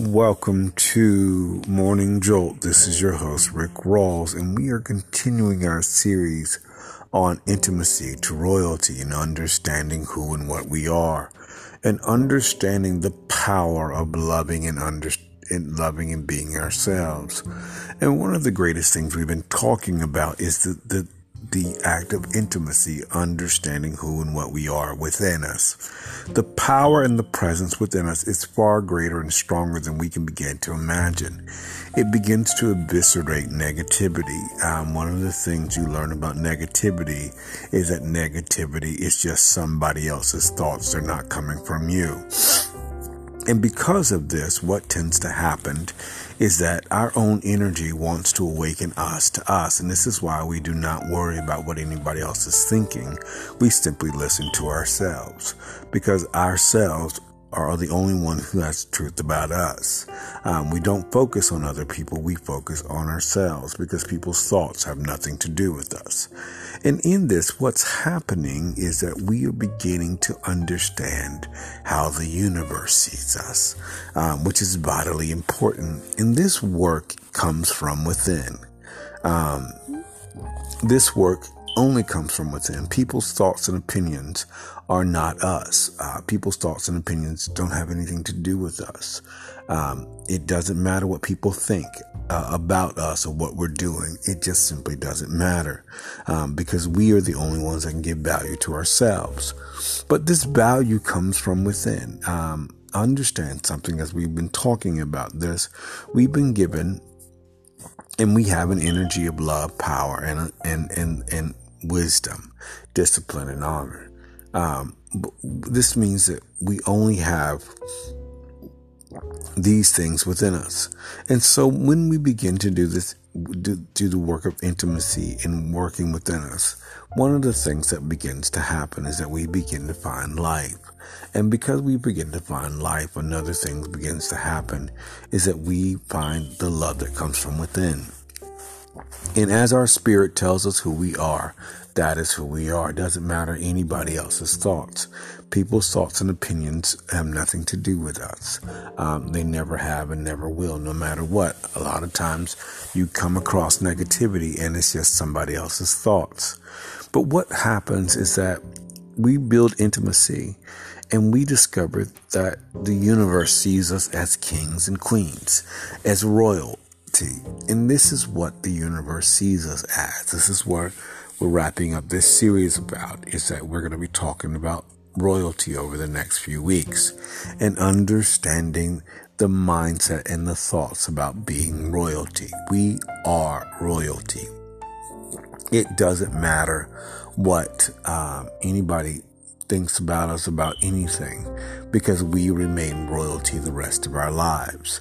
Welcome to Morning Jolt. This is your host, Rick Rawls, and we are continuing our series on intimacy to royalty and understanding who and what we are, and understanding the power of loving and understanding and loving and being ourselves. And one of the greatest things we've been talking about is the, the the act of intimacy, understanding who and what we are within us. The power and the presence within us is far greater and stronger than we can begin to imagine. It begins to eviscerate negativity. Um, one of the things you learn about negativity is that negativity is just somebody else's thoughts. They're not coming from you. And because of this, what tends to happen is that our own energy wants to awaken us to us. And this is why we do not worry about what anybody else is thinking. We simply listen to ourselves because ourselves are the only one who has truth about us. Um, we don't focus on other people, we focus on ourselves because people's thoughts have nothing to do with us. And in this, what's happening is that we are beginning to understand how the universe sees us, um, which is vitally important. And this work comes from within. Um, this work only comes from within. People's thoughts and opinions are not us. Uh, people's thoughts and opinions don't have anything to do with us. Um, it doesn't matter what people think uh, about us or what we're doing. It just simply doesn't matter um, because we are the only ones that can give value to ourselves. But this value comes from within. Um, understand something as we've been talking about this. We've been given and we have an energy of love, power, and and and and wisdom, discipline, and honor. Um, this means that we only have these things within us. And so when we begin to do this, do, do the work of intimacy and working within us, one of the things that begins to happen is that we begin to find life. And because we begin to find life, another thing begins to happen is that we find the love that comes from within. And as our spirit tells us who we are, that is who we are. It doesn't matter anybody else's thoughts. People's thoughts and opinions have nothing to do with us. Um, they never have and never will, no matter what. A lot of times you come across negativity and it's just somebody else's thoughts. But what happens is that we build intimacy and we discover that the universe sees us as kings and queens, as And this is what the universe sees us as. This is what we're wrapping up this series about is that we're going to be talking about royalty over the next few weeks and understanding the mindset and the thoughts about being royalty. We are royalty. It doesn't matter what um, anybody thinks about us about anything because we remain royalty the rest of our lives.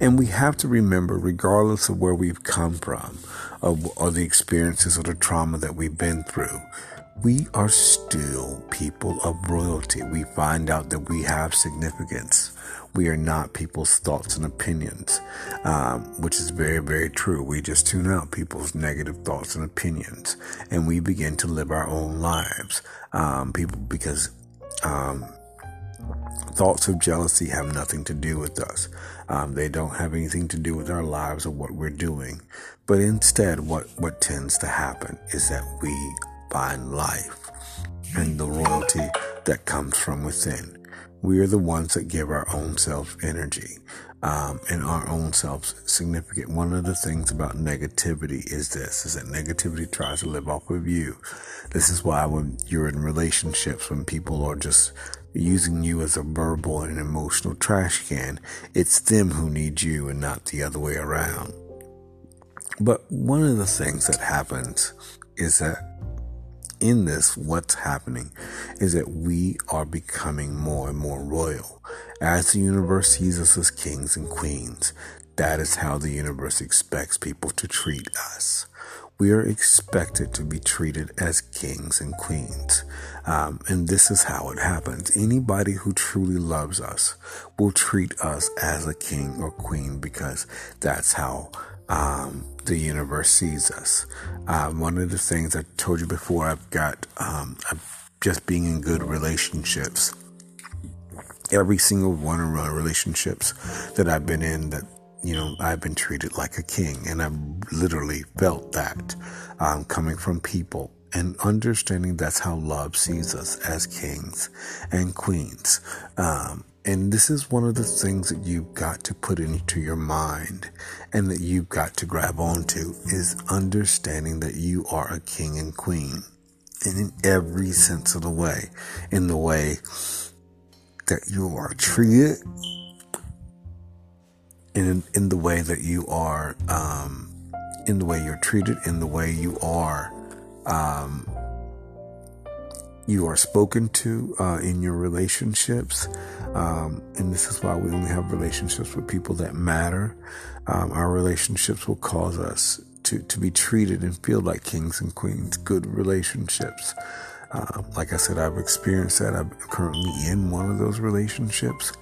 And we have to remember, regardless of where we've come from, or, or the experiences or the trauma that we've been through, we are still people of royalty. We find out that we have significance. We are not people's thoughts and opinions, um, which is very, very true. We just tune out people's negative thoughts and opinions, and we begin to live our own lives. Um, people, because um, thoughts of jealousy have nothing to do with us. Um, they don't have anything to do with our lives or what we're doing. But instead, what, what tends to happen is that we find life and the royalty that comes from within. We are the ones that give our own self energy um, and our own selves significant. One of the things about negativity is this: is that negativity tries to live off of you. This is why when you're in relationships, when people are just using you as a verbal and emotional trash can, it's them who need you and not the other way around. But one of the things that happens is that in this, what's happening is that we are becoming more and more royal. As the universe sees us as kings and queens, that is how the universe expects people to treat us. We are expected to be treated as kings and queens. Um, and this is how it happens. Anybody who truly loves us will treat us as a king or queen because that's how um, the universe sees us. Um, one of the things I told you before, I've got um, just being in good relationships every single one of my relationships that I've been in that you know, I've been treated like a king, and I've literally felt that um, coming from people and understanding that's how love sees us as kings and queens. Um, and this is one of the things that you've got to put into your mind and that you've got to grab onto is understanding that you are a king and queen. And in every sense of the way, in the way that you are treated, in in the way that you are, um, in the way you're treated, in the way you are, um, you are spoken to uh, in your relationships. Um, and this is why we only have relationships with people that matter. Um, our relationships will cause us to, to be treated and feel like kings and queens, good relationships. Uh, like I said, I've experienced that. I'm currently in one of those relationships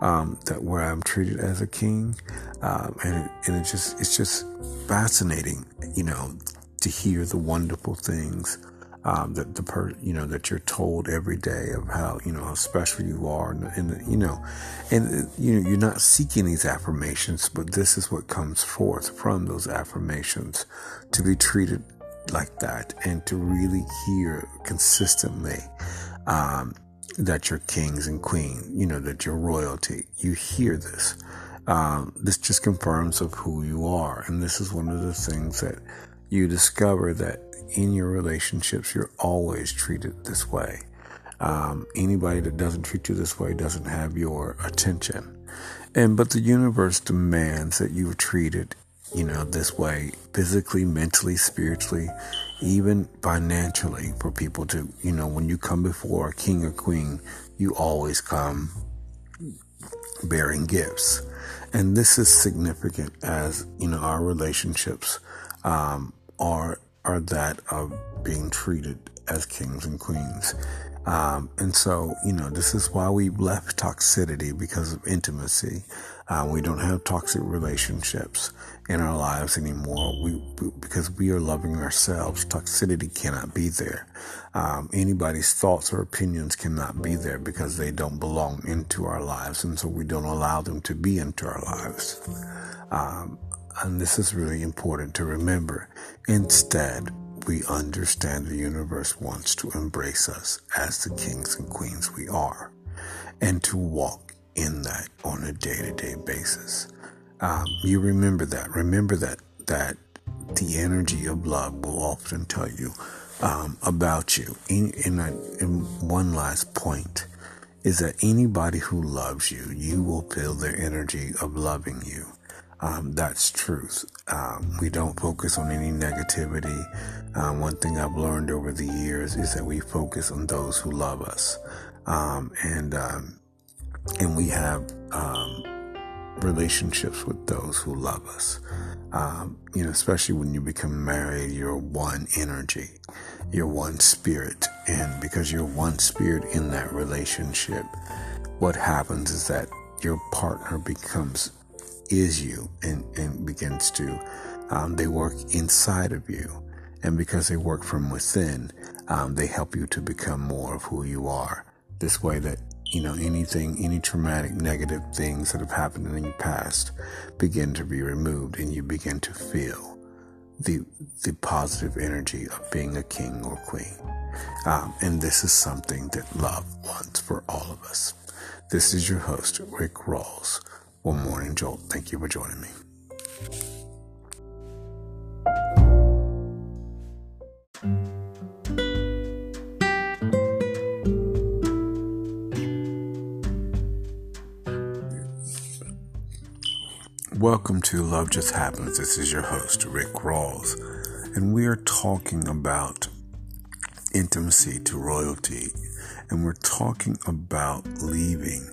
um, that where I'm treated as a king, um, and it, and it just it's just fascinating, you know, to hear the wonderful things um, that the per you know that you're told every day of how you know how special you are, and, and you know, and you know you're not seeking these affirmations, but this is what comes forth from those affirmations to be treated like that and to really hear consistently um, that you're kings and queens, you know, that you're royalty. You hear this. Um, this just confirms of who you are. And this is one of the things that you discover that in your relationships, you're always treated this way. Um, anybody that doesn't treat you this way doesn't have your attention. And but the universe demands that you are treated, you know, this way, physically, mentally, spiritually, even financially, for people to, you know, when you come before a king or queen, you always come bearing gifts. And this is significant as, you know, our relationships um, are are that of being treated as kings and queens. Um, and so, you know, this is why we left toxicity because of intimacy. Uh, we don't have toxic relationships in our lives anymore. We, because we are loving ourselves. Toxicity cannot be there. Um, anybody's thoughts or opinions cannot be there because they don't belong into our lives, and so we don't allow them to be into our lives. Um, and this is really important to remember. Instead, we understand the universe wants to embrace us as the kings and queens we are and to walk in that on a day to day basis. Um, you remember that. Remember that, that the energy of love will often tell you um, about you. In, in, in one last point is that anybody who loves you, you will feel their energy of loving you. Um, that's truth. Um, we don't focus on any negativity. Um, one thing I've learned over the years is that we focus on those who love us, um, and um, and we have um, relationships with those who love us. you know, especially when you become married, you're one energy, you're one spirit, and because you're one spirit in that relationship, what happens is that your partner becomes is you and, and begins to, um, they work inside of you. And because they work from within, um, they help you to become more of who you are. This way that, you know, anything, any traumatic, negative things that have happened in your past begin to be removed and you begin to feel the, the positive energy of being a king or queen. Um, and this is something that love wants for all of us. This is your host, Rick Rawls one morning, Jolt. Thank you for joining me. Welcome to Love Just Happens. This is your host, Rick Rawls, and we are talking about intimacy to royalty, and we're talking about leaving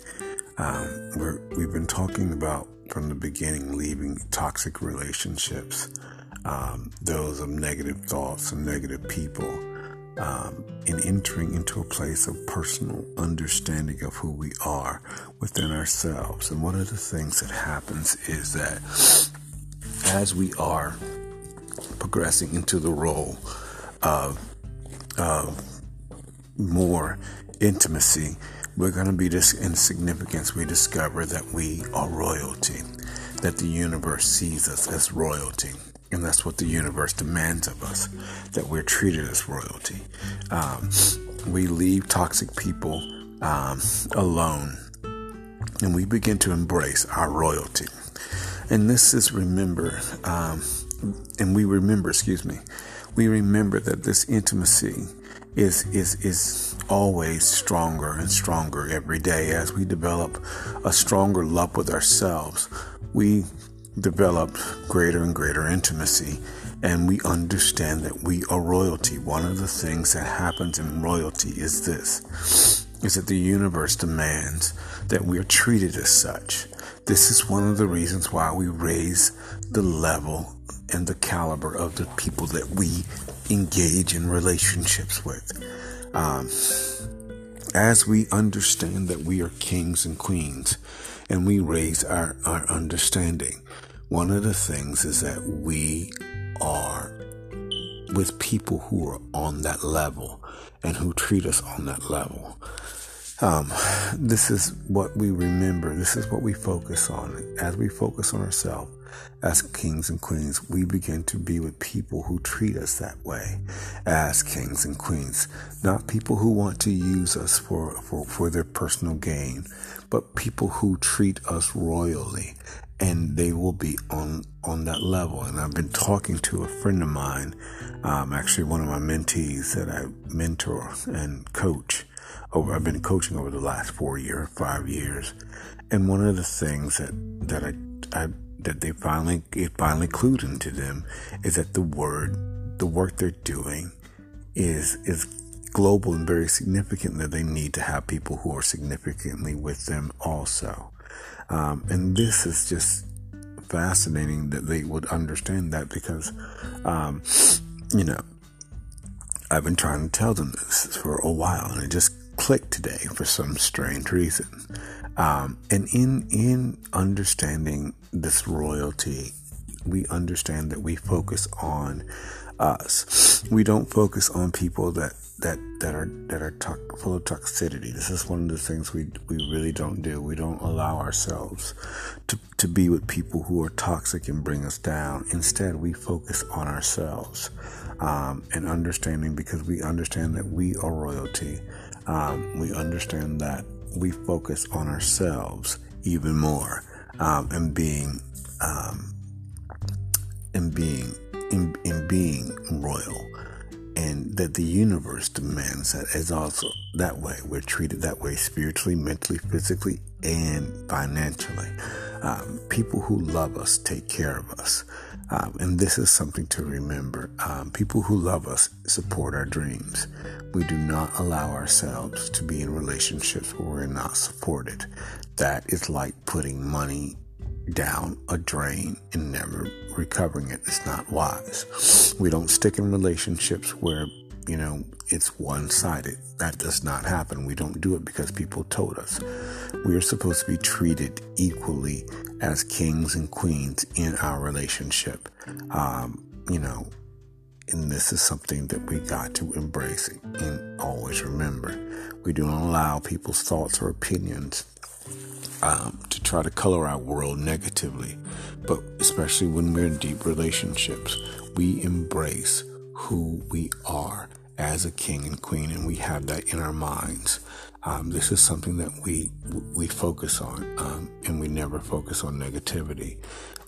um, we're, we've been talking about from the beginning leaving toxic relationships, um, those of negative thoughts and negative people, um, and entering into a place of personal understanding of who we are within ourselves. And one of the things that happens is that as we are progressing into the role of, of more intimacy, we're going to be this in significance. We discover that we are royalty, that the universe sees us as royalty. And that's what the universe demands of us, that we're treated as royalty. Um, we leave toxic people um, alone and we begin to embrace our royalty. And this is remember, um, and we remember, excuse me, we remember that this intimacy is is is always stronger and stronger every day as we develop a stronger love with ourselves. We develop greater and greater intimacy and we understand that we are royalty. One of the things that happens in royalty is this is that the universe demands that we are treated as such. This is one of the reasons why we raise the level and the caliber of the people that we engage in relationships with. Um, as we understand that we are kings and queens and we raise our, our understanding, one of the things is that we are with people who are on that level and who treat us on that level. Um, this is what we remember. This is what we focus on. As we focus on ourselves as kings and queens, we begin to be with people who treat us that way as kings and queens. Not people who want to use us for, for, for their personal gain, but people who treat us royally and they will be on on that level. And I've been talking to a friend of mine, um, actually one of my mentees that I mentor and coach, over I've been coaching over the last four years, five years, and one of the things that that I, I that they finally it finally clued into them is that the word the work they're doing is is global and very significant that they need to have people who are significantly with them also. Um, and this is just fascinating that they would understand that because, um, you know, I've been trying to tell them this for a while and it just clicked today for some strange reason. Um, and in in understanding this royalty, we understand that we focus on us. We don't focus on people that that that are that are to- full of toxicity. This is one of the things we we really don't do. We don't allow ourselves to to be with people who are toxic and bring us down. Instead, we focus on ourselves um, and understanding because we understand that we are royalty um, we understand that we focus on ourselves even more um, and being um, and being in, in being royal and that the universe demands that. As also that way. We're treated that way spiritually mentally physically and financially. Um, people who love us take care of us um, and this is something to remember. Um, people who love us support our dreams. We do not allow ourselves to be in relationships where we're not supported. That is like putting money down a drain and never recovering it. It's not wise. We don't stick in relationships where, you know, it's one sided. That does not happen. We don't do it because people told us. We are supposed to be treated equally as kings and queens in our relationship. Um, you know, and this is something that we got to embrace and always remember. We don't allow people's thoughts or opinions um, to try to color our world negatively, but especially when we're in deep relationships, we embrace who we are as a king and queen, and we have that in our minds. Um, this is something that we we focus on, um, and we never focus on negativity.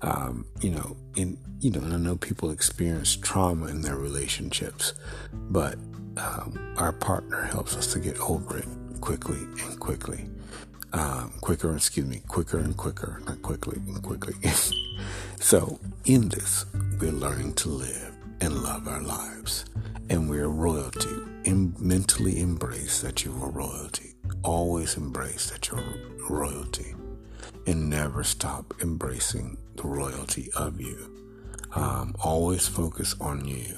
Um, you know, in you know, and I know people experience trauma in their relationships, but um, our partner helps us to get over it quickly and quickly, um, quicker. Excuse me, quicker and quicker, not quickly and quickly. so, in this, we're learning to live and love our lives, and we're royalty em- mentally embrace that you are royalty. Always embrace that you're royalty. And never stop embracing the royalty of you. Um, always focus on you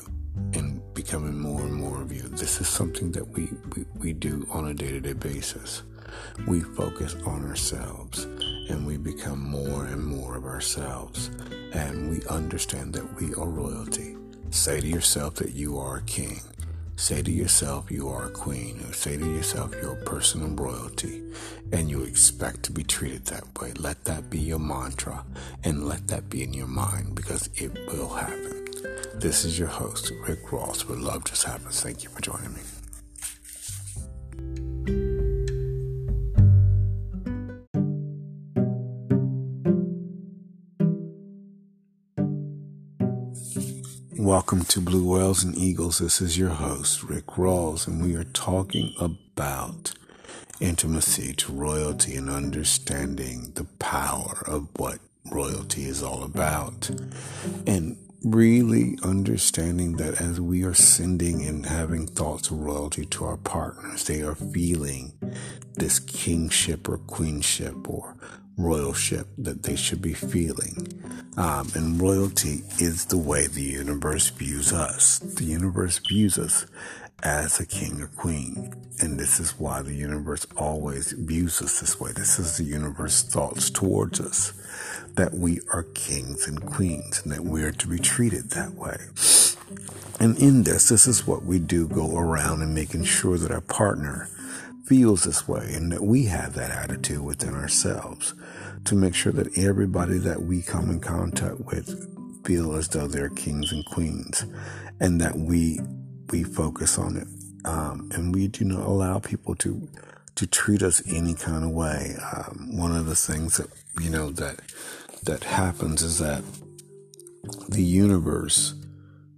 and becoming more and more of you. This is something that we, we, we do on a day to day basis. We focus on ourselves and we become more and more of ourselves. And we understand that we are royalty. Say to yourself that you are a king Say to yourself, you are a queen, or say to yourself, you're a person of royalty, and you expect to be treated that way. Let that be your mantra, and let that be in your mind, because it will happen. This is your host, Rick Rawls, where love just happens. Thank you for joining me. Welcome to Blue Whales and Eagles. This is your host, Rick Rawls, and we are talking about intimacy to royalty and understanding the power of what royalty is all about. And really understanding that as we are sending and having thoughts of royalty to our partners, they are feeling this kingship or queenship or royalship that they should be feeling. Um, and royalty is the way the universe views us. The universe views us as a king or queen. And this is why the universe always views us this way. This is the universe thoughts towards us that we are kings and queens and that we are to be treated that way. And in this, this is what we do go around and making sure that our partner feels this way and that we have that attitude within ourselves to make sure that everybody that we come in contact with feel as though they're kings and queens and that we we focus on it. Um, and we do not allow people to to treat us any kind of way. Um, one of the things that you know that that happens is that the universe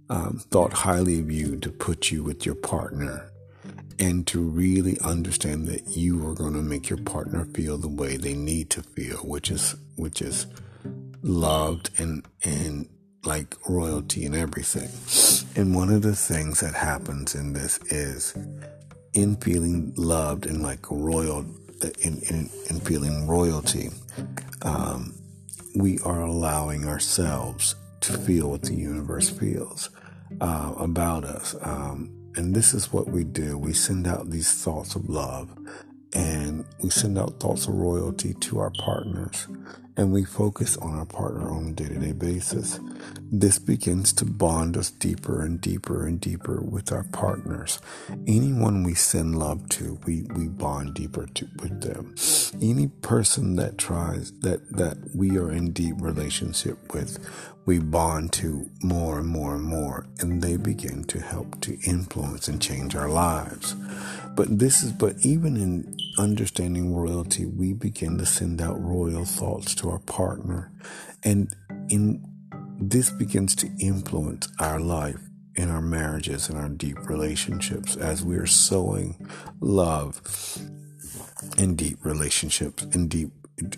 um, thought highly of you to put you with your partner and to really understand that you are going to make your partner feel the way they need to feel, which is which is loved and and like royalty and everything. And one of the things that happens in this is in feeling loved and like royal in in, in feeling royalty, um, we are allowing ourselves to feel what the universe feels uh, about us. Um, and this is what we do. We send out these thoughts of love and we send out thoughts of royalty to our partners and we focus on our partner on a day to day basis. This begins to bond us deeper and deeper and deeper with our partners. Anyone we send love to, we, we bond deeper to, with them. Any person that tries, that, that we are in deep relationship with, we bond to more and more and more, and they begin to help to influence and change our lives. But this is, but even in understanding royalty, we begin to send out royal thoughts to our partner. And in this begins to influence our life in our marriages and our deep relationships as we are sowing love in deep relationships and deep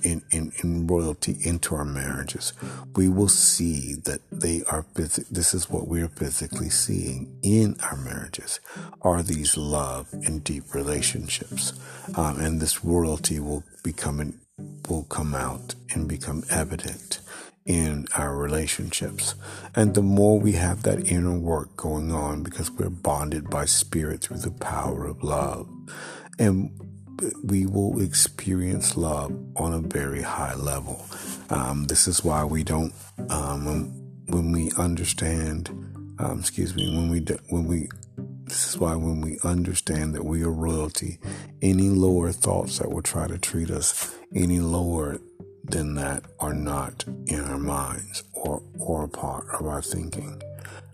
in, in, in royalty into our marriages, we will see that they are, this is what we are physically seeing in our marriages are these love and deep relationships. Um, and this royalty will become, an, will come out and become evident in our relationships. And the more we have that inner work going on because we're bonded by spirit through the power of love. And we will experience love on a very high level. Um, this is why we don't, um, when we understand, um, excuse me, when we, when we, this is why when we understand that we are royalty, any lower thoughts that will try to treat us any lower than that are not in our minds or, or a part of our thinking.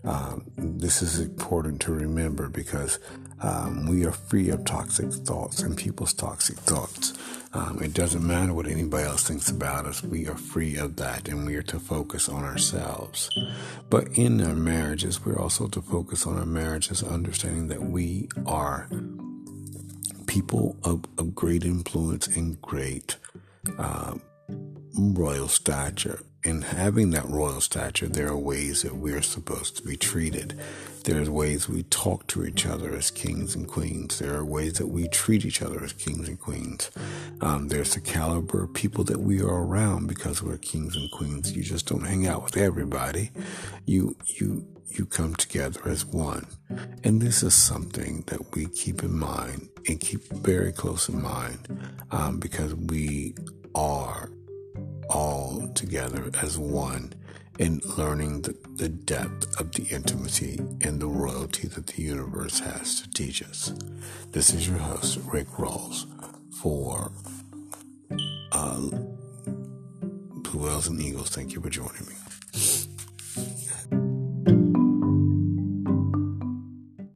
Um, this is important to remember because um, we are free of toxic thoughts and people's toxic thoughts. Um, it doesn't matter what anybody else thinks about us. We are free of that and we are to focus on ourselves. But in our marriages, we're also to focus on our marriages, understanding that we are people of, of great influence and great uh, royal stature in having that royal stature, there are ways that we're supposed to be treated. There's ways we talk to each other as kings and queens. There are ways that we treat each other as kings and queens. Um, there's the caliber of people that we are around because we're kings and queens. You just don't hang out with everybody. You you you come together as one. And this is something that we keep in mind and keep very close in mind um, because we are all together as one in learning the, the depth of the intimacy and the royalty that the universe has to teach us. This is your host, Rick Rawls, for uh, Blue Whales and Eagles. Thank you for joining me.